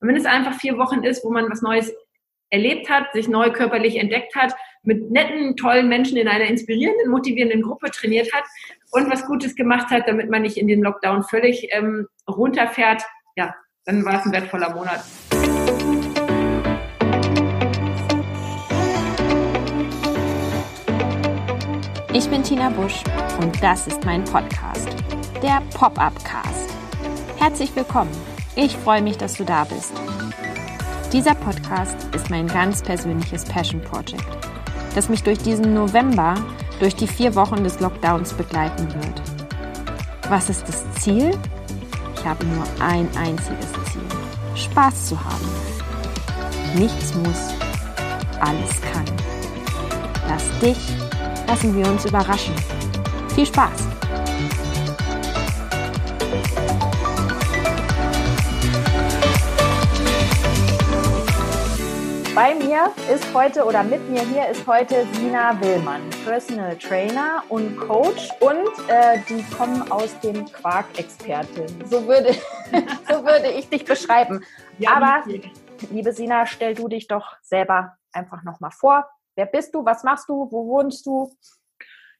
Und wenn es einfach vier Wochen ist, wo man was Neues erlebt hat, sich neu körperlich entdeckt hat, mit netten, tollen Menschen in einer inspirierenden, motivierenden Gruppe trainiert hat und was Gutes gemacht hat, damit man nicht in den Lockdown völlig ähm, runterfährt, ja, dann war es ein wertvoller Monat. Ich bin Tina Busch und das ist mein Podcast, der Pop-Up Cast. Herzlich willkommen. Ich freue mich, dass du da bist. Dieser Podcast ist mein ganz persönliches Passion Project, das mich durch diesen November, durch die vier Wochen des Lockdowns begleiten wird. Was ist das Ziel? Ich habe nur ein einziges Ziel. Spaß zu haben. Nichts muss, alles kann. Lass dich, lassen wir uns überraschen. Viel Spaß! Mir ist heute oder mit mir hier ist heute Sina Willmann, Personal Trainer und Coach und äh, die kommen aus dem Quark-Expertin. So würde, so würde ich dich beschreiben. Ja, Aber liebe Sina, stell du dich doch selber einfach nochmal vor. Wer bist du? Was machst du? Wo wohnst du?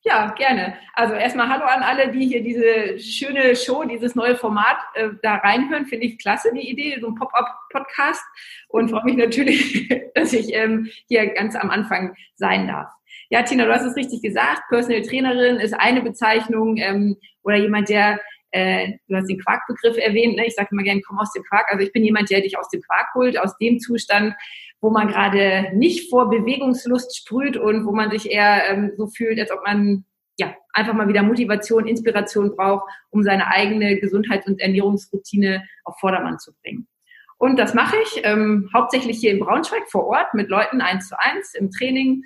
Ja, gerne. Also erstmal Hallo an alle, die hier diese schöne Show, dieses neue Format äh, da reinhören. Finde ich klasse, die Idee, so ein Pop-up-Podcast. Und freue mich natürlich, dass ich ähm, hier ganz am Anfang sein darf. Ja, Tina, du hast es richtig gesagt. Personal Trainerin ist eine Bezeichnung ähm, oder jemand, der äh, du hast den Quarkbegriff erwähnt, ne? ich sage immer gerne, komm aus dem Quark. Also ich bin jemand, der dich aus dem Quark holt, aus dem Zustand, wo man gerade nicht vor Bewegungslust sprüht und wo man sich eher ähm, so fühlt, als ob man ja einfach mal wieder Motivation, Inspiration braucht, um seine eigene Gesundheits- und Ernährungsroutine auf Vordermann zu bringen. Und das mache ich ähm, hauptsächlich hier in Braunschweig vor Ort mit Leuten eins zu eins im Training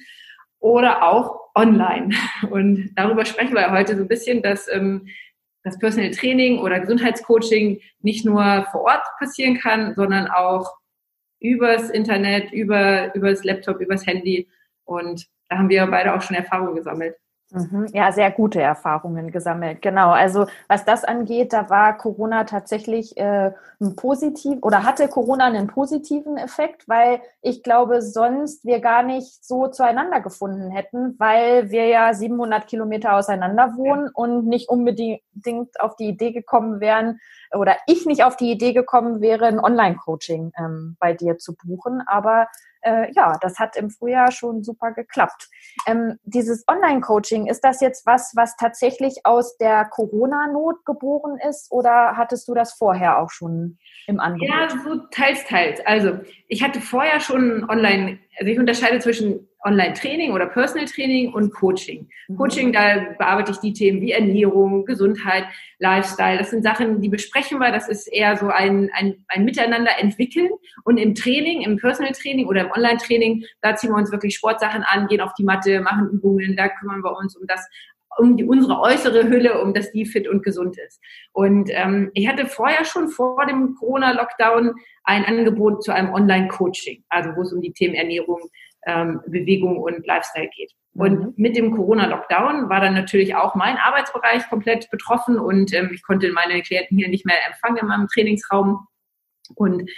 oder auch online. Und darüber sprechen wir heute so ein bisschen, dass ähm, das Personal Training oder Gesundheitscoaching nicht nur vor Ort passieren kann, sondern auch übers Internet, über, übers Laptop, übers Handy. Und da haben wir beide auch schon Erfahrungen gesammelt. Mhm. Ja, sehr gute Erfahrungen gesammelt. Genau. Also was das angeht, da war Corona tatsächlich äh, ein positiv oder hatte Corona einen positiven Effekt, weil ich glaube, sonst wir gar nicht so zueinander gefunden hätten, weil wir ja 700 Kilometer auseinander wohnen ja. und nicht unbedingt auf die Idee gekommen wären oder ich nicht auf die Idee gekommen wäre, ein Online-Coaching ähm, bei dir zu buchen. Aber äh, ja, das hat im Frühjahr schon super geklappt. Ähm, dieses Online-Coaching, ist das jetzt was, was tatsächlich aus der Corona-Not geboren ist oder hattest du das vorher auch schon im Angebot? Ja, so teils, teils. Also ich hatte vorher schon Online, also ich unterscheide zwischen Online-Training oder Personal-Training und Coaching. Mhm. Coaching, da bearbeite ich die Themen wie Ernährung, Gesundheit, Lifestyle. Das sind Sachen, die besprechen wir. Das ist eher so ein, ein, ein Miteinander entwickeln. Und im Training, im Personal-Training oder im Online-Training, da ziehen wir uns wirklich Sportsachen an, gehen auf die Matte, machen Übungen, da kümmern wir uns um das um die, unsere äußere Hülle, um dass die fit und gesund ist. Und ähm, ich hatte vorher schon vor dem Corona-Lockdown ein Angebot zu einem Online-Coaching, also wo es um die Themen Ernährung, ähm, Bewegung und Lifestyle geht. Und mhm. mit dem Corona-Lockdown war dann natürlich auch mein Arbeitsbereich komplett betroffen und ähm, ich konnte meine Klienten hier nicht mehr empfangen in meinem Trainingsraum. Und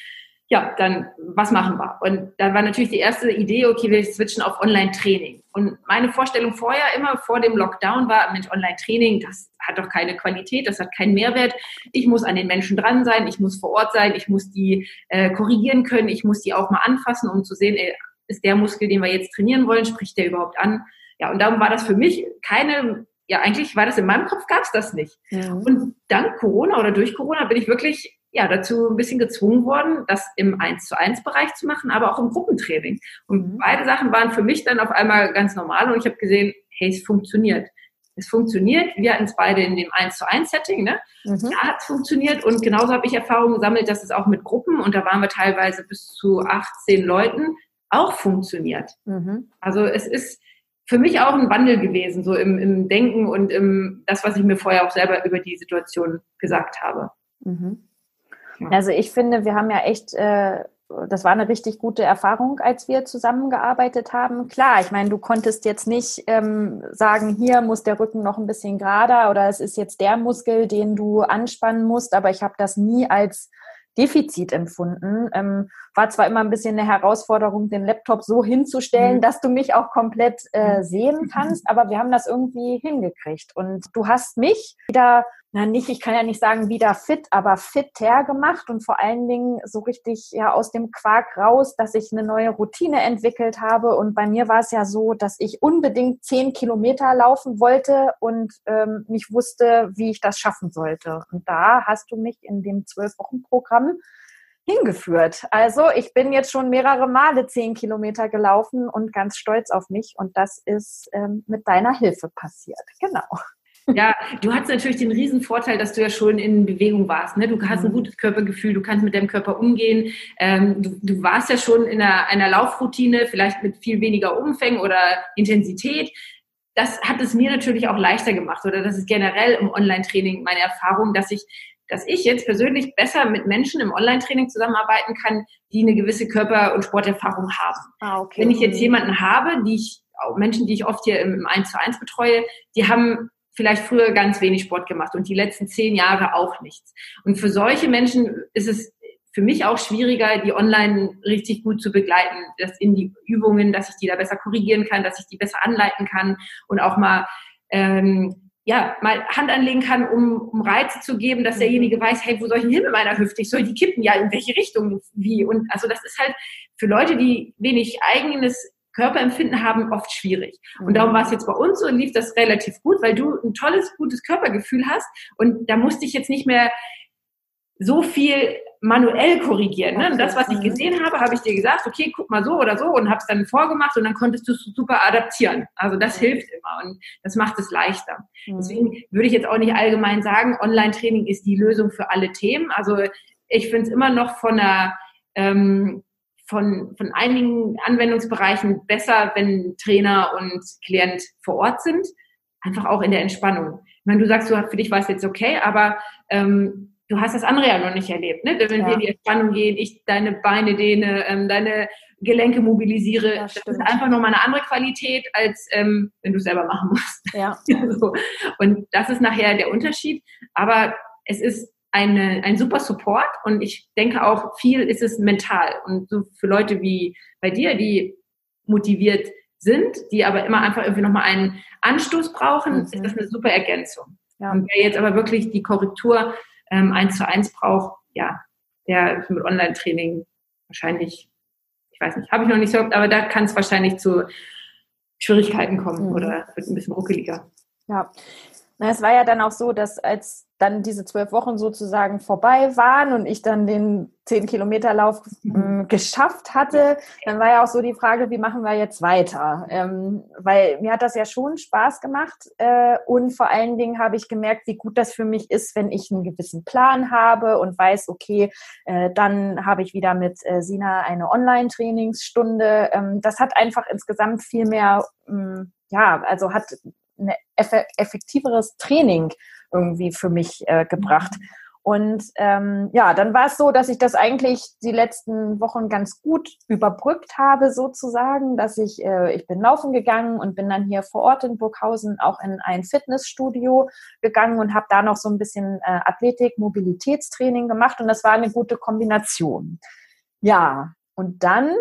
ja, dann, was machen wir? Und dann war natürlich die erste Idee, okay, wir switchen auf Online-Training. Und meine Vorstellung vorher, immer vor dem Lockdown war, mit Online-Training, das hat doch keine Qualität, das hat keinen Mehrwert. Ich muss an den Menschen dran sein, ich muss vor Ort sein, ich muss die äh, korrigieren können, ich muss die auch mal anfassen, um zu sehen, ey, ist der Muskel, den wir jetzt trainieren wollen, spricht der überhaupt an? Ja, und darum war das für mich keine, ja, eigentlich war das in meinem Kopf, gab es das nicht. Ja. Und dank Corona oder durch Corona bin ich wirklich ja, dazu ein bisschen gezwungen worden, das im 1 zu 1 Bereich zu machen, aber auch im Gruppentraining. Und mhm. beide Sachen waren für mich dann auf einmal ganz normal und ich habe gesehen, hey, es funktioniert. Es funktioniert. Wir hatten es beide in dem 1 zu 1 Setting, ne? Mhm. Da hat es funktioniert und genauso habe ich Erfahrungen gesammelt, dass es auch mit Gruppen und da waren wir teilweise bis zu 18 Leuten auch funktioniert. Mhm. Also es ist für mich auch ein Wandel gewesen, so im, im Denken und im das, was ich mir vorher auch selber über die Situation gesagt habe. Mhm. Also ich finde, wir haben ja echt, äh, das war eine richtig gute Erfahrung, als wir zusammengearbeitet haben. Klar, ich meine, du konntest jetzt nicht ähm, sagen, hier muss der Rücken noch ein bisschen gerader oder es ist jetzt der Muskel, den du anspannen musst, aber ich habe das nie als Defizit empfunden. Ähm, war zwar immer ein bisschen eine Herausforderung, den Laptop so hinzustellen, mhm. dass du mich auch komplett äh, mhm. sehen kannst, aber wir haben das irgendwie hingekriegt. Und du hast mich wieder na nicht, ich kann ja nicht sagen wieder fit, aber fitter gemacht und vor allen Dingen so richtig ja aus dem Quark raus, dass ich eine neue Routine entwickelt habe. Und bei mir war es ja so, dass ich unbedingt zehn Kilometer laufen wollte und ähm, nicht wusste, wie ich das schaffen sollte. Und da hast du mich in dem zwölf Wochen Programm hingeführt. Also ich bin jetzt schon mehrere Male zehn Kilometer gelaufen und ganz stolz auf mich. Und das ist ähm, mit deiner Hilfe passiert. Genau. Ja, du hast natürlich den riesen Vorteil, dass du ja schon in Bewegung warst. Ne? Du hast ein mhm. gutes Körpergefühl, du kannst mit deinem Körper umgehen. Ähm, du, du, warst ja schon in einer, einer Laufroutine, vielleicht mit viel weniger Umfang oder Intensität. Das hat es mir natürlich auch leichter gemacht oder das ist generell im Online-Training meine Erfahrung, dass ich dass ich jetzt persönlich besser mit Menschen im Online-Training zusammenarbeiten kann, die eine gewisse Körper- und Sporterfahrung haben. Ah, okay. Wenn ich jetzt mhm. jemanden habe, die ich, Menschen, die ich oft hier im 1 zu 1 betreue, die haben vielleicht früher ganz wenig Sport gemacht und die letzten zehn Jahre auch nichts. Und für solche Menschen ist es für mich auch schwieriger, die online richtig gut zu begleiten, dass in die Übungen, dass ich die da besser korrigieren kann, dass ich die besser anleiten kann und auch mal ähm, ja, mal Hand anlegen kann, um, um Reize zu geben, dass derjenige weiß, hey, wo soll ich denn hin mit meiner Hüfte? Ich soll die kippen, ja, in welche Richtung, wie? Und also das ist halt für Leute, die wenig eigenes Körperempfinden haben, oft schwierig. Und darum war es jetzt bei uns so und lief das relativ gut, weil du ein tolles, gutes Körpergefühl hast und da musste ich jetzt nicht mehr so viel manuell korrigieren. Ne? Und das, was ich gesehen habe, habe ich dir gesagt, okay, guck mal so oder so und habe es dann vorgemacht und dann konntest du es super adaptieren. Also das hilft immer und das macht es leichter. Mhm. Deswegen würde ich jetzt auch nicht allgemein sagen, Online-Training ist die Lösung für alle Themen. Also ich finde es immer noch von einer ähm, von, von einigen Anwendungsbereichen besser, wenn Trainer und Klient vor Ort sind. Einfach auch in der Entspannung. Ich meine, du sagst, du, für dich war es jetzt okay, aber ähm, du hast das andere ja noch nicht erlebt. Ne? Wenn ja. wir in die Entspannung gehen, ich deine Beine dehne, ähm, deine Gelenke mobilisiere, das, das ist einfach nochmal eine andere Qualität, als ähm, wenn du es selber machen musst. Ja. so. Und das ist nachher der Unterschied. Aber es ist eine, ein super Support und ich denke auch viel ist es mental und so für Leute wie bei dir, die motiviert sind, die aber immer einfach irgendwie nochmal einen Anstoß brauchen, mhm. ist das eine super Ergänzung. Ja. Und wer jetzt aber wirklich die Korrektur ähm, eins zu eins braucht, ja, der mit Online-Training wahrscheinlich, ich weiß nicht, habe ich noch nicht so, aber da kann es wahrscheinlich zu Schwierigkeiten kommen mhm. oder wird ein bisschen ruckeliger. Ja, na, es war ja dann auch so, dass als dann diese zwölf Wochen sozusagen vorbei waren und ich dann den zehn Kilometer Lauf äh, geschafft hatte, dann war ja auch so die Frage, wie machen wir jetzt weiter? Ähm, weil mir hat das ja schon Spaß gemacht äh, und vor allen Dingen habe ich gemerkt, wie gut das für mich ist, wenn ich einen gewissen Plan habe und weiß, okay, äh, dann habe ich wieder mit äh, Sina eine Online-Trainingsstunde. Ähm, das hat einfach insgesamt viel mehr, ähm, ja, also hat ein effektiveres Training irgendwie für mich äh, gebracht. Und ähm, ja, dann war es so, dass ich das eigentlich die letzten Wochen ganz gut überbrückt habe, sozusagen, dass ich, äh, ich bin laufen gegangen und bin dann hier vor Ort in Burghausen auch in ein Fitnessstudio gegangen und habe da noch so ein bisschen äh, Athletik, Mobilitätstraining gemacht und das war eine gute Kombination. Ja, und dann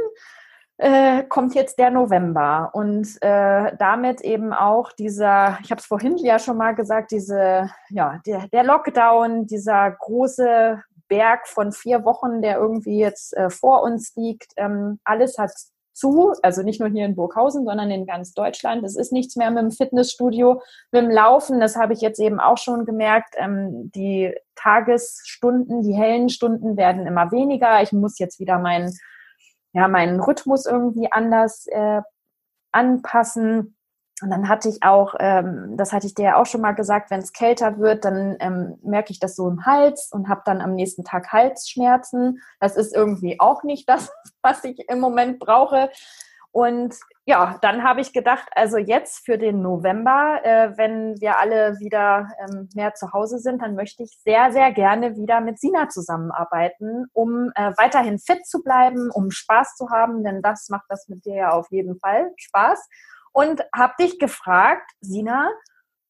äh, kommt jetzt der November und äh, damit eben auch dieser, ich habe es vorhin ja schon mal gesagt, diese, ja, der, der Lockdown, dieser große Berg von vier Wochen, der irgendwie jetzt äh, vor uns liegt, ähm, alles hat zu, also nicht nur hier in Burghausen, sondern in ganz Deutschland. Es ist nichts mehr mit dem Fitnessstudio, mit dem Laufen. Das habe ich jetzt eben auch schon gemerkt. Ähm, die Tagesstunden, die hellen Stunden werden immer weniger. Ich muss jetzt wieder meinen ja, meinen Rhythmus irgendwie anders äh, anpassen. Und dann hatte ich auch, ähm, das hatte ich dir ja auch schon mal gesagt, wenn es kälter wird, dann ähm, merke ich das so im Hals und habe dann am nächsten Tag Halsschmerzen. Das ist irgendwie auch nicht das, was ich im Moment brauche. Und ja, dann habe ich gedacht, also jetzt für den November, äh, wenn wir alle wieder ähm, mehr zu Hause sind, dann möchte ich sehr, sehr gerne wieder mit Sina zusammenarbeiten, um äh, weiterhin fit zu bleiben, um Spaß zu haben, denn das macht das mit dir ja auf jeden Fall Spaß. Und habe dich gefragt, Sina,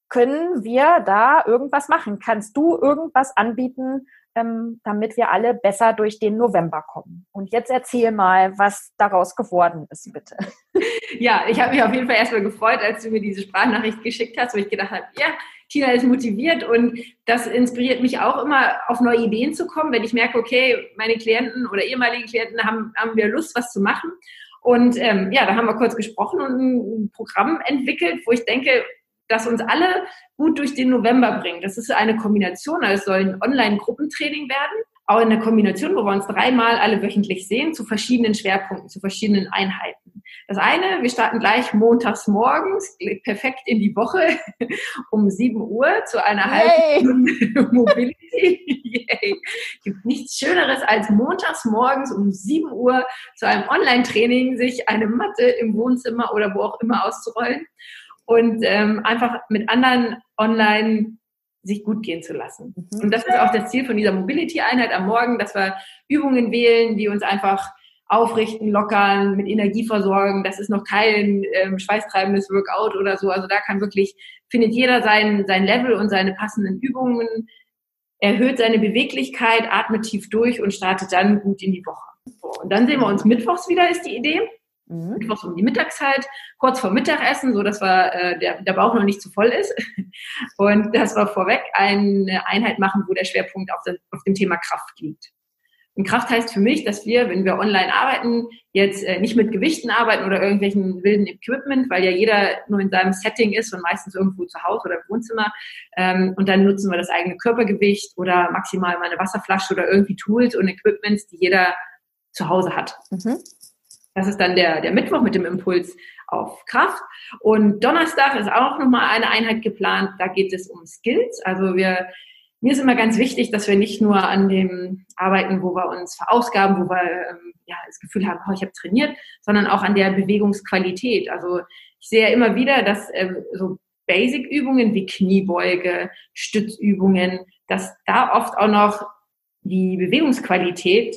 können wir da irgendwas machen? Kannst du irgendwas anbieten, ähm, damit wir alle besser durch den November kommen. Und jetzt erzähl mal, was daraus geworden ist, bitte. Ja, ich habe mich auf jeden Fall erstmal gefreut, als du mir diese Sprachnachricht geschickt hast, wo ich gedacht habe, ja, Tina ist motiviert und das inspiriert mich auch immer, auf neue Ideen zu kommen, wenn ich merke, okay, meine Klienten oder ehemalige Klienten haben, haben wir Lust, was zu machen. Und ähm, ja, da haben wir kurz gesprochen und ein Programm entwickelt, wo ich denke, dass uns alle gut durch den November bringt. Das ist eine Kombination, also es soll ein Online-Gruppentraining werden, auch in der Kombination, wo wir uns dreimal alle wöchentlich sehen, zu verschiedenen Schwerpunkten, zu verschiedenen Einheiten. Das eine, wir starten gleich montags morgens, perfekt in die Woche, um 7 Uhr zu einer halben Mobility. Yay. Gibt nichts Schöneres als montags morgens um 7 Uhr zu einem Online-Training, sich eine Matte im Wohnzimmer oder wo auch immer auszurollen und ähm, einfach mit anderen online sich gut gehen zu lassen. Mhm. Und das ist auch das Ziel von dieser Mobility-Einheit am Morgen, dass wir Übungen wählen, die uns einfach aufrichten, lockern, mit Energie versorgen. Das ist noch kein ähm, schweißtreibendes Workout oder so. Also da kann wirklich, findet jeder sein, sein Level und seine passenden Übungen, erhöht seine Beweglichkeit, atmet tief durch und startet dann gut in die Woche. So, und dann sehen wir uns mittwochs wieder, ist die Idee. Mhm. Mittwochs um die Mittagszeit, kurz vor Mittagessen, so dass wir, äh, der, der Bauch noch nicht zu voll ist. Und dass wir vorweg eine Einheit machen, wo der Schwerpunkt auf, der, auf dem Thema Kraft liegt. Und Kraft heißt für mich, dass wir, wenn wir online arbeiten, jetzt äh, nicht mit Gewichten arbeiten oder irgendwelchen wilden Equipment, weil ja jeder nur in seinem Setting ist und meistens irgendwo zu Hause oder im Wohnzimmer. Ähm, und dann nutzen wir das eigene Körpergewicht oder maximal mal eine Wasserflasche oder irgendwie Tools und Equipments, die jeder zu Hause hat. Mhm. Das ist dann der, der Mittwoch mit dem Impuls auf Kraft. Und Donnerstag ist auch nochmal eine Einheit geplant. Da geht es um Skills. Also wir, mir ist immer ganz wichtig, dass wir nicht nur an dem arbeiten, wo wir uns verausgaben, wo wir ähm, ja, das Gefühl haben, oh, ich habe trainiert, sondern auch an der Bewegungsqualität. Also ich sehe immer wieder, dass ähm, so Basic-Übungen wie Kniebeuge, Stützübungen, dass da oft auch noch die Bewegungsqualität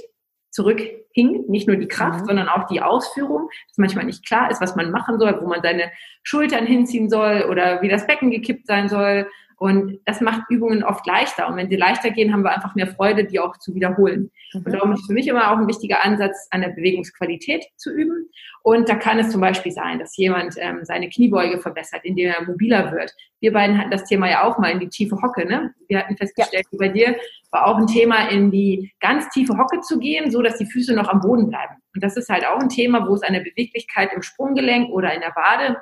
zurückhinkt. Nicht nur die Kraft, mhm. sondern auch die Ausführung, dass manchmal nicht klar ist, was man machen soll, wo man seine Schultern hinziehen soll oder wie das Becken gekippt sein soll und das macht Übungen oft leichter. Und wenn sie leichter gehen, haben wir einfach mehr Freude, die auch zu wiederholen. Mhm. Und darum ist für mich immer auch ein wichtiger Ansatz, an der Bewegungsqualität zu üben. Und da kann es zum Beispiel sein, dass jemand ähm, seine Kniebeuge verbessert, indem er mobiler wird. Wir beiden hatten das Thema ja auch mal in die tiefe Hocke. Ne? Wir hatten festgestellt, ja. bei dir war auch ein Thema, in die ganz tiefe Hocke zu gehen, so dass die Füße noch am Boden bleiben. Und das ist halt auch ein Thema, wo es eine Beweglichkeit im Sprunggelenk oder in der Wade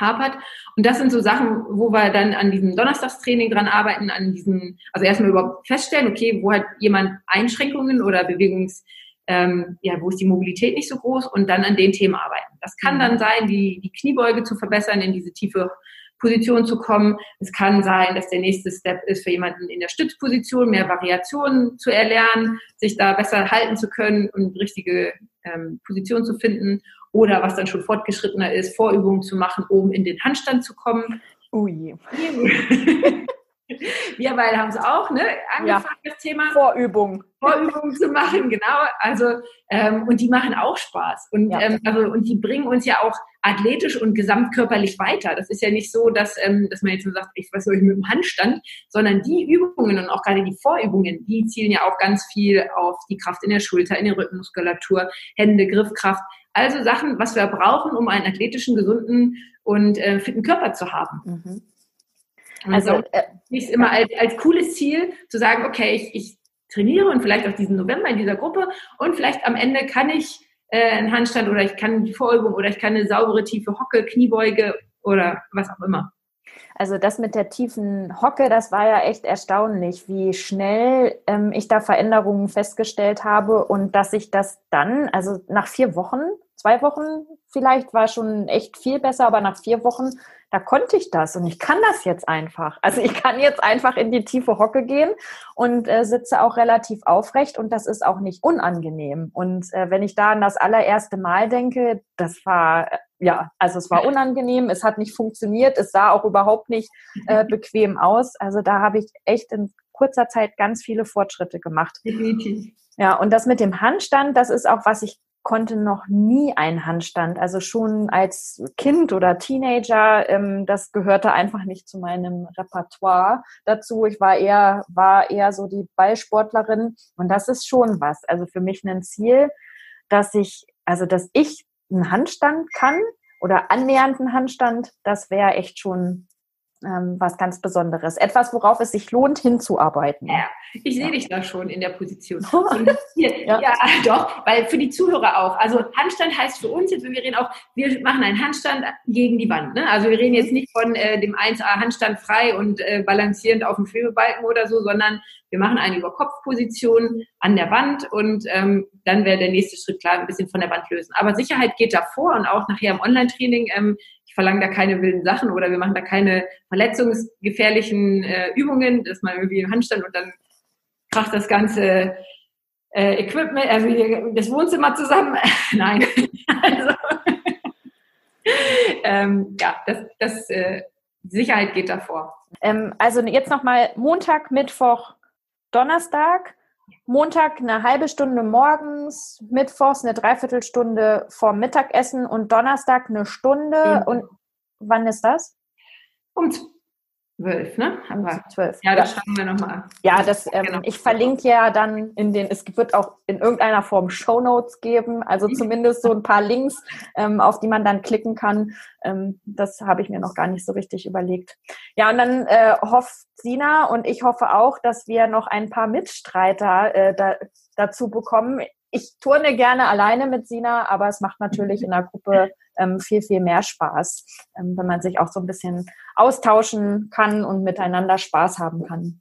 hapert. Und das sind so Sachen, wo wir dann an diesem Donnerstagstraining dran arbeiten, an diesen, also erstmal überhaupt feststellen, okay, wo hat jemand Einschränkungen oder Bewegungs, ähm, ja, wo ist die Mobilität nicht so groß und dann an den Themen arbeiten. Das kann mhm. dann sein, die, die Kniebeuge zu verbessern, in diese tiefe Position zu kommen. Es kann sein, dass der nächste Step ist, für jemanden in der Stützposition mehr Variationen zu erlernen, sich da besser halten zu können und richtige ähm, Position zu finden oder was dann schon fortgeschrittener ist, Vorübungen zu machen, oben in den Handstand zu kommen. Ui. Wir beide haben es auch ne, angefangen, ja. das Thema Vorübung. Vorübungen zu machen, genau. Also ähm, und die machen auch Spaß und ja. ähm, also und die bringen uns ja auch athletisch und gesamtkörperlich weiter. Das ist ja nicht so, dass ähm, dass man jetzt so sagt, ich was soll ich mit dem Handstand, sondern die Übungen und auch gerade die Vorübungen, die zielen ja auch ganz viel auf die Kraft in der Schulter, in der Rückenmuskulatur, Hände, Griffkraft. Also Sachen, was wir brauchen, um einen athletischen, gesunden und äh, fitten Körper zu haben. Mhm. Also äh, nicht immer als, als cooles Ziel zu sagen, okay, ich, ich trainiere und vielleicht auch diesen November in dieser Gruppe und vielleicht am Ende kann ich äh, einen Handstand oder ich kann die Vorübung oder ich kann eine saubere tiefe Hocke, Kniebeuge oder was auch immer. Also das mit der tiefen Hocke, das war ja echt erstaunlich, wie schnell ähm, ich da Veränderungen festgestellt habe und dass ich das dann, also nach vier Wochen, zwei Wochen vielleicht war schon echt viel besser, aber nach vier Wochen da konnte ich das und ich kann das jetzt einfach. Also ich kann jetzt einfach in die tiefe Hocke gehen und äh, sitze auch relativ aufrecht und das ist auch nicht unangenehm. Und äh, wenn ich da an das allererste Mal denke, das war äh, ja, also es war unangenehm, es hat nicht funktioniert, es sah auch überhaupt nicht äh, bequem aus. Also da habe ich echt in kurzer Zeit ganz viele Fortschritte gemacht. Definitiv. Ja, und das mit dem Handstand, das ist auch, was ich konnte noch nie einen Handstand. Also schon als Kind oder Teenager, ähm, das gehörte einfach nicht zu meinem Repertoire dazu. Ich war eher, war eher so die Ballsportlerin und das ist schon was. Also für mich ein Ziel, dass ich, also dass ich einen Handstand kann oder annähernd einen Handstand, das wäre echt schon ähm, was ganz Besonderes. Etwas, worauf es sich lohnt, hinzuarbeiten. Ja, ich sehe ja. dich da schon in der Position. Ja. ja. doch, weil für die Zuhörer auch. Also Handstand heißt für uns jetzt, wenn wir reden auch, wir machen einen Handstand gegen die Wand. Ne? Also wir reden jetzt nicht von äh, dem 1A Handstand frei und äh, balancierend auf dem Schwebebalken oder so, sondern wir machen eine Überkopfposition an der Wand und ähm, dann wäre der nächste Schritt klar, ein bisschen von der Wand lösen. Aber Sicherheit geht davor und auch nachher im Online-Training. Ähm, ich verlange da keine wilden Sachen oder wir machen da keine verletzungsgefährlichen äh, Übungen, dass man irgendwie im Handstand und dann kracht das ganze äh, Equipment, also das Wohnzimmer zusammen. Nein. also, ähm, ja, das, das äh, Sicherheit geht davor. Ähm, also jetzt nochmal Montag, Mittwoch, Donnerstag. Montag eine halbe Stunde morgens, Mittwochs eine Dreiviertelstunde vorm Mittagessen und Donnerstag eine Stunde. Mhm. Und wann ist das? Um zwölf, ne? Um zwölf. Ja, das ja. schreiben wir nochmal. Ja, das, ähm, genau. ich verlinke ja dann in den, es wird auch in irgendeiner Form Show Notes geben, also mhm. zumindest so ein paar Links, ähm, auf die man dann klicken kann. Ähm, das habe ich mir noch gar nicht so richtig überlegt. Ja, und dann äh, hofft Sina und ich hoffe auch, dass wir noch ein paar Mitstreiter äh, da, dazu bekommen ich turne gerne alleine mit Sina, aber es macht natürlich in der Gruppe ähm, viel, viel mehr Spaß, ähm, wenn man sich auch so ein bisschen austauschen kann und miteinander Spaß haben kann.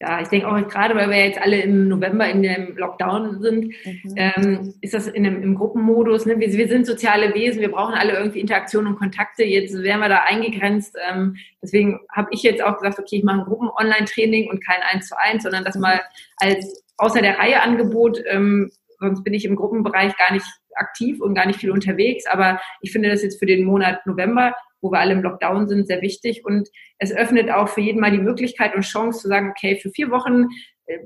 Ja, ich denke auch gerade, weil wir jetzt alle im November in dem Lockdown sind, mhm. ähm, ist das in einem, im Gruppenmodus. Ne? Wir, wir, sind soziale Wesen, wir brauchen alle irgendwie Interaktion und Kontakte. Jetzt werden wir da eingegrenzt. Ähm, deswegen habe ich jetzt auch gesagt, okay, ich mache ein Gruppen-Online-Training und kein Eins zu eins, sondern das mal als außer der Reihe Angebot ähm, sonst bin ich im Gruppenbereich gar nicht aktiv und gar nicht viel unterwegs. Aber ich finde das jetzt für den Monat November, wo wir alle im Lockdown sind, sehr wichtig. Und es öffnet auch für jeden mal die Möglichkeit und Chance zu sagen, okay, für vier Wochen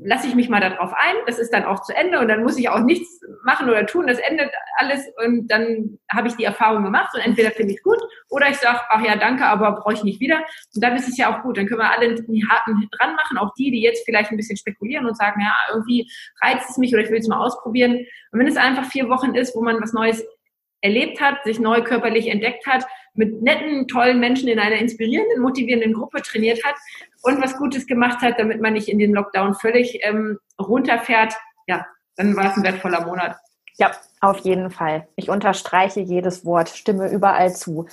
lasse ich mich mal darauf ein, das ist dann auch zu Ende und dann muss ich auch nichts machen oder tun, das endet alles und dann habe ich die Erfahrung gemacht und entweder finde ich es gut oder ich sage, ach ja, danke, aber brauche ich nicht wieder. Und dann ist es ja auch gut, dann können wir alle die Harten dran machen, auch die, die jetzt vielleicht ein bisschen spekulieren und sagen, ja, irgendwie reizt es mich oder ich will es mal ausprobieren. Und wenn es einfach vier Wochen ist, wo man was Neues erlebt hat, sich neu körperlich entdeckt hat, mit netten, tollen Menschen in einer inspirierenden, motivierenden Gruppe trainiert hat und was Gutes gemacht hat, damit man nicht in den Lockdown völlig ähm, runterfährt, ja, dann war es ein wertvoller Monat. Ja, auf jeden Fall. Ich unterstreiche jedes Wort, stimme überall zu.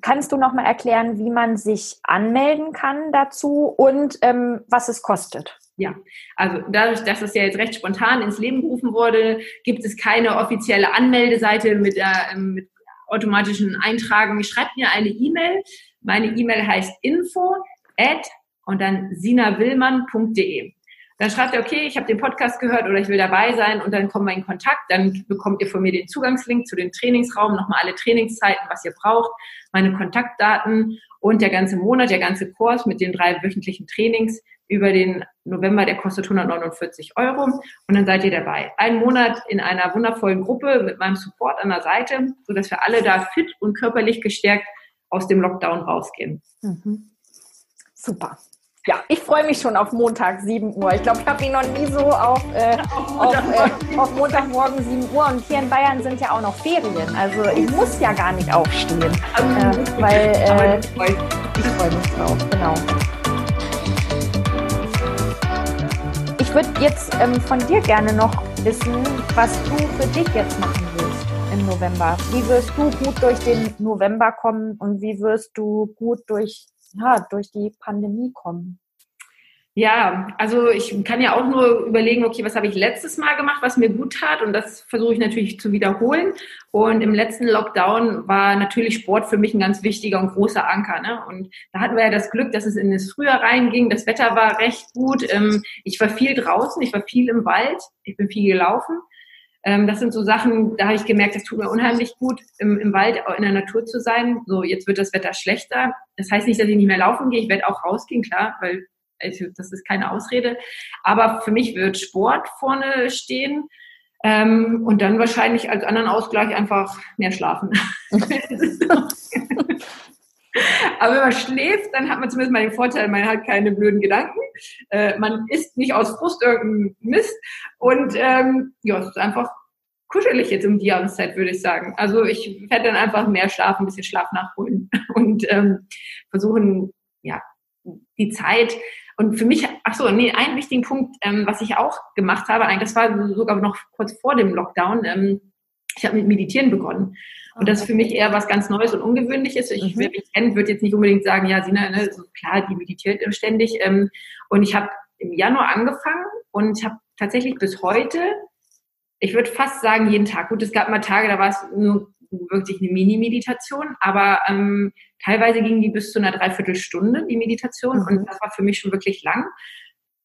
Kannst du noch mal erklären, wie man sich anmelden kann dazu und ähm, was es kostet? Ja, also dadurch, dass es ja jetzt recht spontan ins Leben gerufen wurde, gibt es keine offizielle Anmeldeseite mit, äh, mit automatischen Eintragen. Schreibt mir eine E-Mail. Meine E-Mail heißt info at und dann sinawillmann.de. Dann schreibt ihr, okay, ich habe den Podcast gehört oder ich will dabei sein und dann kommen wir in Kontakt. Dann bekommt ihr von mir den Zugangslink zu den Trainingsraum, nochmal alle Trainingszeiten, was ihr braucht, meine Kontaktdaten und der ganze Monat, der ganze Kurs mit den drei wöchentlichen Trainings über den November, der kostet 149 Euro und dann seid ihr dabei. Ein Monat in einer wundervollen Gruppe mit meinem Support an der Seite, sodass wir alle da fit und körperlich gestärkt aus dem Lockdown rausgehen. Mhm. Super. Ja, ich freue mich schon auf Montag 7 Uhr. Ich glaube, ich habe mich noch nie so auf, äh, auf, äh, auf, Montagmorgen 7 Uhr. Und hier in Bayern sind ja auch noch Ferien. Also ich muss ja gar nicht aufstehen. Äh, weil äh, ich freue mich drauf, genau. Ich würde jetzt ähm, von dir gerne noch wissen, was du für dich jetzt machen willst im November. Wie wirst du gut durch den November kommen und wie wirst du gut durch ja, durch die Pandemie kommen? Ja, also ich kann ja auch nur überlegen, okay, was habe ich letztes Mal gemacht, was mir gut tat und das versuche ich natürlich zu wiederholen. Und im letzten Lockdown war natürlich Sport für mich ein ganz wichtiger und großer Anker. Ne? Und da hatten wir ja das Glück, dass es in das Frühjahr reinging. Das Wetter war recht gut. Ähm, ich war viel draußen, ich war viel im Wald, ich bin viel gelaufen. Ähm, das sind so Sachen, da habe ich gemerkt, das tut mir unheimlich gut, im, im Wald in der Natur zu sein. So, jetzt wird das Wetter schlechter. Das heißt nicht, dass ich nicht mehr laufen gehe. Ich werde auch rausgehen, klar, weil also, das ist keine Ausrede. Aber für mich wird Sport vorne stehen. Ähm, und dann wahrscheinlich als anderen Ausgleich einfach mehr schlafen. Aber wenn man schläft, dann hat man zumindest mal den Vorteil, man hat keine blöden Gedanken. Äh, man isst nicht aus Frust irgendeinen Mist. Und ähm, ja, es ist einfach kuschelig jetzt um die Jahreszeit, würde ich sagen. Also ich werde dann einfach mehr schlafen, ein bisschen Schlaf nachholen und ähm, versuchen, ja, die Zeit und für mich, ach so, nee, einen wichtigen Punkt, ähm, was ich auch gemacht habe, eigentlich, das war sogar noch kurz vor dem Lockdown, ähm, ich habe mit Meditieren begonnen. Und das ist für mich eher was ganz Neues und Ungewöhnliches. Ich, mhm. wer mich kennt, wird jetzt nicht unbedingt sagen, ja, Sina, ne, so klar, die meditiert ständig. Ähm, und ich habe im Januar angefangen und habe tatsächlich bis heute, ich würde fast sagen, jeden Tag. Gut, es gab mal Tage, da war es nur wirklich eine Mini-Meditation, aber ähm, teilweise ging die bis zu einer Dreiviertelstunde, die Meditation. Mhm. Und das war für mich schon wirklich lang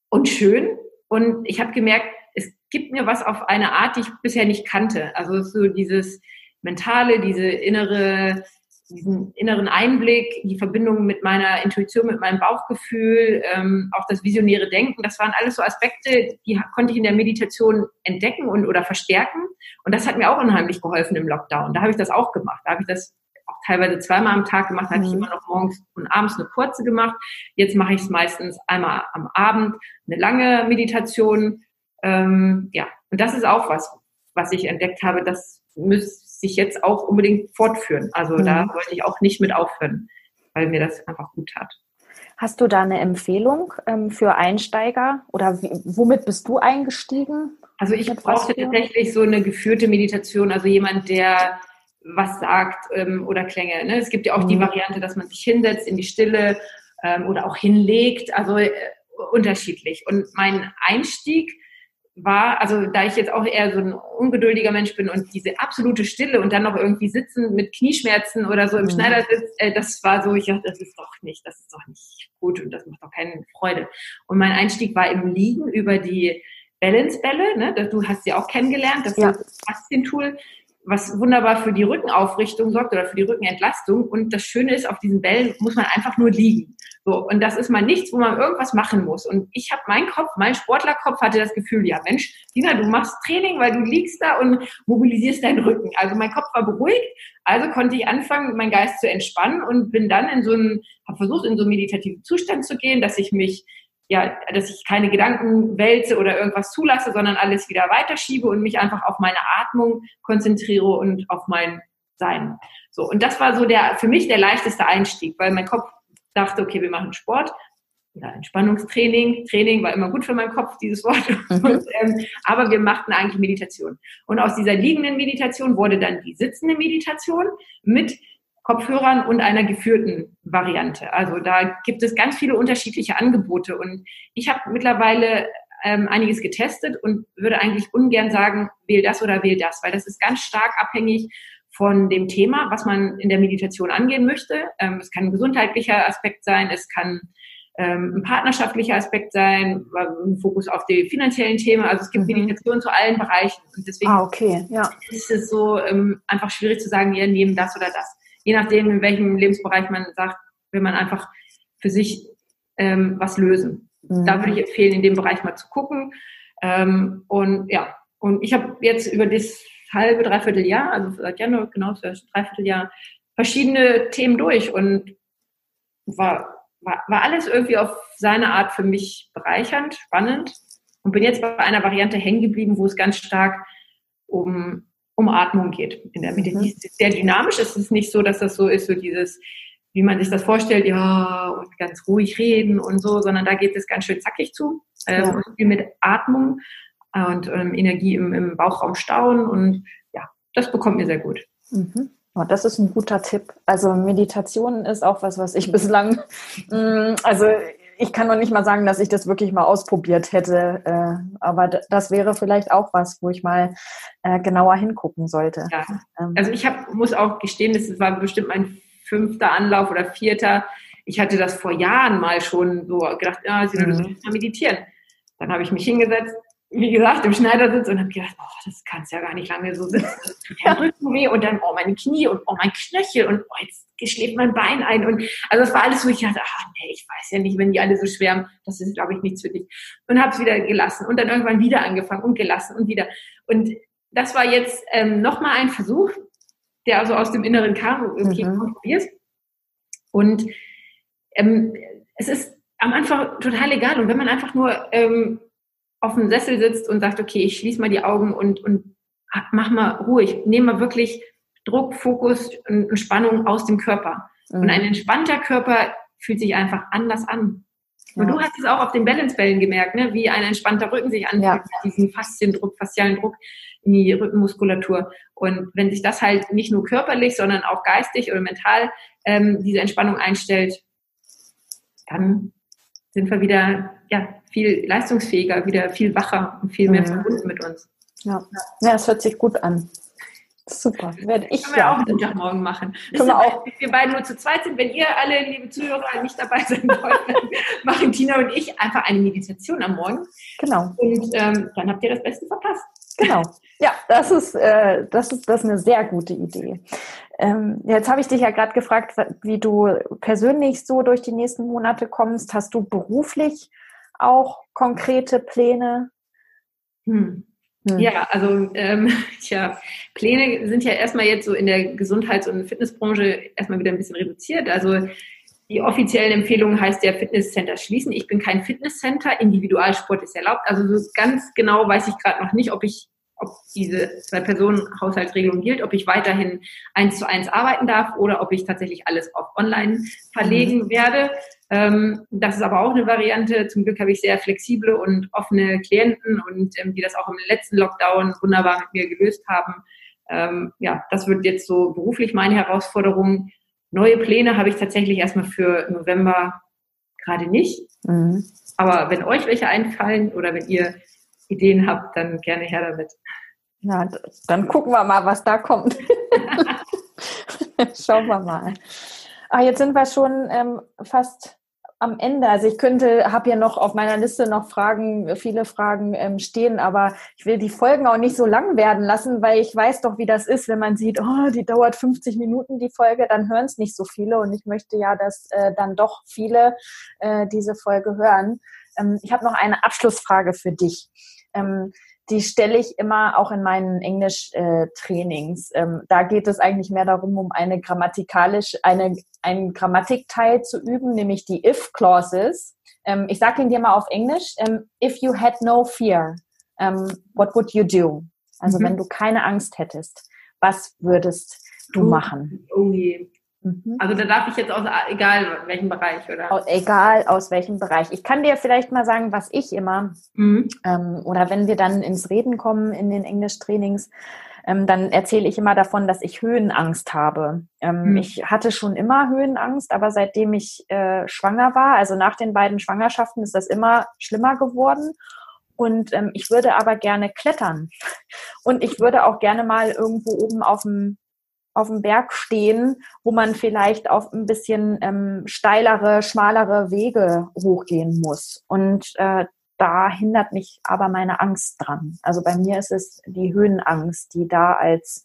und schön. Und ich habe gemerkt, es gibt mir was auf eine Art, die ich bisher nicht kannte. Also so dieses Mentale, diese innere, diesen inneren Einblick, die Verbindung mit meiner Intuition, mit meinem Bauchgefühl, ähm, auch das visionäre Denken, das waren alles so Aspekte, die konnte ich in der Meditation entdecken und oder verstärken. Und das hat mir auch unheimlich geholfen im Lockdown. Da habe ich das auch gemacht. Da habe ich das auch teilweise zweimal am Tag gemacht, da hatte ich mhm. immer noch morgens und abends eine kurze gemacht. Jetzt mache ich es meistens einmal am Abend, eine lange Meditation. Ähm, ja, und das ist auch was, was ich entdeckt habe, das müsste sich jetzt auch unbedingt fortführen. Also mhm. da wollte ich auch nicht mit aufhören, weil mir das einfach gut tat. Hast du da eine Empfehlung ähm, für Einsteiger oder womit bist du eingestiegen? Also ich brauchte tatsächlich so eine geführte Meditation, also jemand, der was sagt ähm, oder Klänge. Ne? Es gibt ja auch mhm. die Variante, dass man sich hinsetzt in die Stille ähm, oder auch hinlegt, also äh, unterschiedlich. Und mein Einstieg war, also da ich jetzt auch eher so ein ungeduldiger Mensch bin und diese absolute Stille und dann noch irgendwie sitzen mit Knieschmerzen oder so im mhm. Schneidersitz, äh, das war so, ich dachte, das ist doch nicht, das ist doch nicht gut und das macht doch keine Freude. Und mein Einstieg war im Liegen über die Balance-Bälle, ne? du hast sie auch kennengelernt, das ja. ist das Faszientool was wunderbar für die Rückenaufrichtung sorgt oder für die Rückenentlastung. Und das Schöne ist, auf diesen Bällen muss man einfach nur liegen. So, und das ist mal nichts, wo man irgendwas machen muss. Und ich habe mein Kopf, mein Sportlerkopf hatte das Gefühl, ja Mensch, Dina, du machst Training, weil du liegst da und mobilisierst deinen Rücken. Also mein Kopf war beruhigt, also konnte ich anfangen, meinen Geist zu entspannen und bin dann in so einen, habe versucht, in so einen meditativen Zustand zu gehen, dass ich mich ja, dass ich keine Gedanken wälze oder irgendwas zulasse, sondern alles wieder weiterschiebe und mich einfach auf meine Atmung konzentriere und auf mein Sein. So. Und das war so der, für mich der leichteste Einstieg, weil mein Kopf dachte, okay, wir machen Sport. Ja, Entspannungstraining, Training war immer gut für meinen Kopf, dieses Wort. Mhm. Und, ähm, aber wir machten eigentlich Meditation. Und aus dieser liegenden Meditation wurde dann die sitzende Meditation mit Kopfhörern und einer geführten Variante. Also da gibt es ganz viele unterschiedliche Angebote und ich habe mittlerweile ähm, einiges getestet und würde eigentlich ungern sagen, wähl das oder wähl das, weil das ist ganz stark abhängig von dem Thema, was man in der Meditation angehen möchte. Ähm, es kann ein gesundheitlicher Aspekt sein, es kann ähm, ein partnerschaftlicher Aspekt sein, ein Fokus auf die finanziellen Themen. Also es gibt mhm. Meditation zu allen Bereichen. Und deswegen ah, okay. ja. ist es so ähm, einfach schwierig zu sagen, wir nehmen das oder das je nachdem, in welchem Lebensbereich man sagt, will man einfach für sich ähm, was lösen. Mhm. Da würde ich empfehlen, in dem Bereich mal zu gucken. Ähm, und ja, und ich habe jetzt über das halbe, dreiviertel Jahr, also seit Januar, genau, das Dreivierteljahr, verschiedene Themen durch und war, war, war alles irgendwie auf seine Art für mich bereichernd, spannend und bin jetzt bei einer Variante hängen geblieben, wo es ganz stark um um Atmung geht in der Medizin. Mhm. Sehr dynamisch. Es ist nicht so, dass das so ist, so dieses, wie man sich das vorstellt, ja, und ganz ruhig reden und so, sondern da geht es ganz schön zackig zu. Ähm, ja. viel mit Atmung und ähm, Energie im, im, Bauchraum stauen und ja, das bekommt mir sehr gut. Mhm. Oh, das ist ein guter Tipp. Also Meditation ist auch was, was ich bislang, mm, also ich kann noch nicht mal sagen, dass ich das wirklich mal ausprobiert hätte, äh, aber das wäre vielleicht auch was, wo ich mal äh, genauer hingucken sollte. Ja. Ähm. Also ich hab, muss auch gestehen, das war bestimmt mein fünfter Anlauf oder vierter. Ich hatte das vor Jahren mal schon so gedacht, ja, Sie müssen mhm. mal meditieren. Dann habe ich mich hingesetzt, wie gesagt, im Schneidersitz und habe gedacht, oh, das kannst ja gar nicht lange so sitzen. Ja Rücken weh und dann, oh, meine Knie und oh, mein Knöchel und oh, jetzt schläft mein Bein ein. Und also das war alles, wo ich dachte, ach nee, ich weiß ja nicht, wenn die alle so schwärmen, das ist, glaube ich, nichts für dich. Und habe es wieder gelassen und dann irgendwann wieder angefangen und gelassen und wieder. Und das war jetzt ähm, nochmal ein Versuch, der also aus dem Inneren kam, okay, mhm. probier's. Und ähm, es ist am Anfang total egal. Und wenn man einfach nur ähm, auf dem Sessel sitzt und sagt, okay, ich schließe mal die Augen und, und mach mal ruhig, nehme mal wirklich Druck, Fokus und Spannung aus dem Körper. Mhm. Und ein entspannter Körper fühlt sich einfach anders an. Ja. Und du hast es auch auf den Balancebällen gemerkt, ne? wie ein entspannter Rücken sich anfühlt, ja. diesen Fasziendruck, faszialen Druck in die Rückenmuskulatur. Und wenn sich das halt nicht nur körperlich, sondern auch geistig oder mental ähm, diese Entspannung einstellt, dann sind wir wieder ja, viel leistungsfähiger, wieder viel wacher und viel mehr mhm. verbunden mit uns. Ja. ja, das hört sich gut an. Super, werde ich Können wir ja. auch Montagmorgen machen. Können wir auch. wir beide nur zu zweit sind. Wenn ihr alle, liebe Zuhörer, nicht dabei sein wollt, dann machen Tina und ich einfach eine Meditation am Morgen. Genau. Und ähm, dann habt ihr das Beste verpasst. Genau. Ja, das ist, äh, das ist, das ist eine sehr gute Idee. Ähm, jetzt habe ich dich ja gerade gefragt, wie du persönlich so durch die nächsten Monate kommst. Hast du beruflich auch konkrete Pläne? Hm. Hm. Ja, also ähm, tja, Pläne sind ja erstmal jetzt so in der Gesundheits- und Fitnessbranche erstmal wieder ein bisschen reduziert. Also die offiziellen Empfehlungen heißt ja Fitnesscenter schließen. Ich bin kein Fitnesscenter, Individualsport ist erlaubt. Also so ganz genau weiß ich gerade noch nicht, ob ich ob diese Zwei-Personen-Haushaltsregelung gilt, ob ich weiterhin eins zu eins arbeiten darf oder ob ich tatsächlich alles auf online verlegen mhm. werde. Ähm, das ist aber auch eine Variante. Zum Glück habe ich sehr flexible und offene Klienten und ähm, die das auch im letzten Lockdown wunderbar mit mir gelöst haben. Ähm, ja, das wird jetzt so beruflich meine Herausforderung. Neue Pläne habe ich tatsächlich erstmal für November gerade nicht. Mhm. Aber wenn euch welche einfallen oder wenn ihr Ideen habt, dann gerne her damit. Ja, dann gucken wir mal, was da kommt. Schauen wir mal. Ah, jetzt sind wir schon ähm, fast am Ende. Also ich könnte, habe ja noch auf meiner Liste noch Fragen, viele Fragen ähm, stehen, aber ich will die Folgen auch nicht so lang werden lassen, weil ich weiß doch, wie das ist, wenn man sieht, oh, die dauert 50 Minuten die Folge, dann hören es nicht so viele und ich möchte ja, dass äh, dann doch viele äh, diese Folge hören. Ähm, ich habe noch eine Abschlussfrage für dich. Ähm, die stelle ich immer auch in meinen Englisch-Trainings. Äh, ähm, da geht es eigentlich mehr darum, um eine grammatikalisch, eine, einen Grammatikteil zu üben, nämlich die if-Clauses. Ähm, ich sage ihn dir mal auf Englisch. Ähm, if you had no fear, um, what would you do? Also mhm. wenn du keine Angst hättest, was würdest du machen? Oh je. Mhm. Also da darf ich jetzt aus, egal welchem Bereich, oder? Egal aus welchem Bereich. Ich kann dir vielleicht mal sagen, was ich immer, mhm. ähm, oder wenn wir dann ins Reden kommen in den Englischtrainings, ähm, dann erzähle ich immer davon, dass ich Höhenangst habe. Ähm, mhm. Ich hatte schon immer Höhenangst, aber seitdem ich äh, schwanger war, also nach den beiden Schwangerschaften, ist das immer schlimmer geworden. Und ähm, ich würde aber gerne klettern. Und ich würde auch gerne mal irgendwo oben auf dem auf dem Berg stehen, wo man vielleicht auf ein bisschen ähm, steilere, schmalere Wege hochgehen muss. Und äh, da hindert mich aber meine Angst dran. Also bei mir ist es die Höhenangst, die da als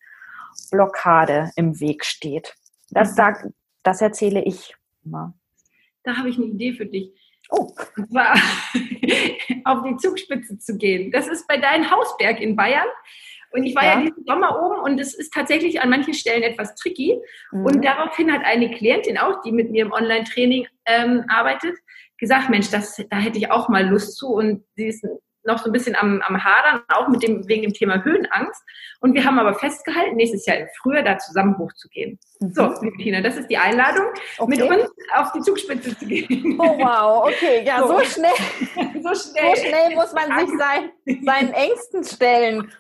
Blockade im Weg steht. Das, sag, das erzähle ich immer. Da habe ich eine Idee für dich. Oh. Und zwar auf die Zugspitze zu gehen. Das ist bei deinem Hausberg in Bayern. Und ich war ja, ja diesen Sommer oben und es ist tatsächlich an manchen Stellen etwas tricky. Mhm. Und daraufhin hat eine Klientin auch, die mit mir im Online-Training ähm, arbeitet, gesagt, Mensch, das, da hätte ich auch mal Lust zu. Und sie ist noch so ein bisschen am, am Hadern, auch mit dem, wegen dem Thema Höhenangst. Und wir haben aber festgehalten, nächstes Jahr im Frühjahr da zusammen hochzugehen. Mhm. So, liebe Tina, das ist die Einladung, okay. mit uns auf die Zugspitze zu gehen. Oh wow, okay, ja, so, so schnell, so schnell, so schnell muss man sich sein, seinen Ängsten stellen.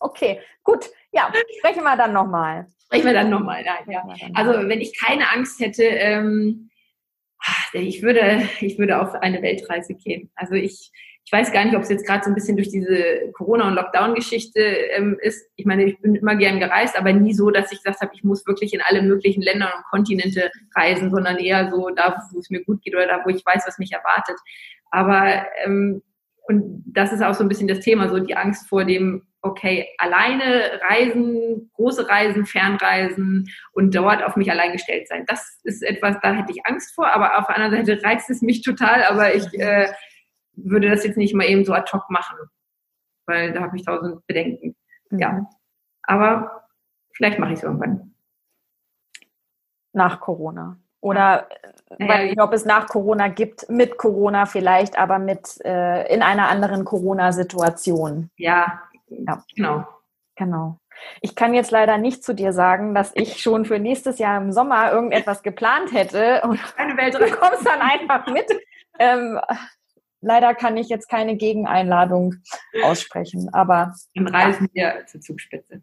Okay, gut, ja, sprechen wir dann nochmal. Sprechen wir dann nochmal, nein, ja. Also, wenn ich keine Angst hätte, ähm, ich würde, ich würde auf eine Weltreise gehen. Also ich, ich weiß gar nicht, ob es jetzt gerade so ein bisschen durch diese Corona- und Lockdown-Geschichte ähm, ist. Ich meine, ich bin immer gern gereist, aber nie so, dass ich gesagt habe, ich muss wirklich in alle möglichen Länder und Kontinente reisen, sondern eher so da, wo es mir gut geht oder da, wo ich weiß, was mich erwartet. Aber ähm, und das ist auch so ein bisschen das Thema, so die Angst vor dem, okay, alleine reisen, große Reisen, Fernreisen und dort auf mich allein gestellt sein. Das ist etwas, da hätte ich Angst vor, aber auf der anderen Seite reizt es mich total, aber ich äh, würde das jetzt nicht mal eben so ad hoc machen, weil da habe ich tausend Bedenken. Mhm. Ja, aber vielleicht mache ich es irgendwann. Nach Corona. Oder ja. weil ich, ob es nach Corona gibt, mit Corona vielleicht, aber mit äh, in einer anderen Corona-Situation. Ja, ja, genau. Genau. Ich kann jetzt leider nicht zu dir sagen, dass ich schon für nächstes Jahr im Sommer irgendetwas geplant hätte und eine Welt, du kommst dann einfach mit. Ähm, leider kann ich jetzt keine Gegeneinladung aussprechen, aber. Dann reisen ja. wir zur Zugspitze.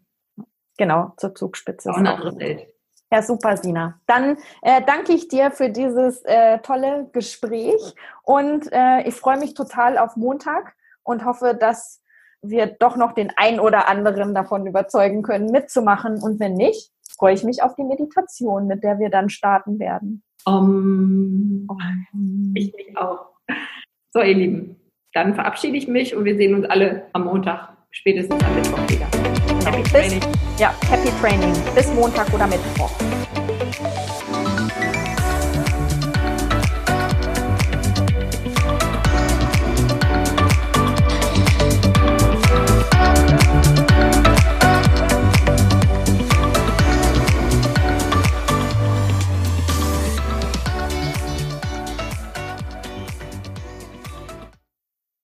Genau, zur Zugspitze. Auch eine Welt. Ja, super, Sina. Dann äh, danke ich dir für dieses äh, tolle Gespräch und äh, ich freue mich total auf Montag und hoffe, dass wir doch noch den ein oder anderen davon überzeugen können, mitzumachen. Und wenn nicht, freue ich mich auf die Meditation, mit der wir dann starten werden. Um. Ich mich auch. So, ihr Lieben, dann verabschiede ich mich und wir sehen uns alle am Montag, spätestens am Mittwoch wieder. Happy Training. Ja, Happy Training. Bis Montag oder Mittwoch.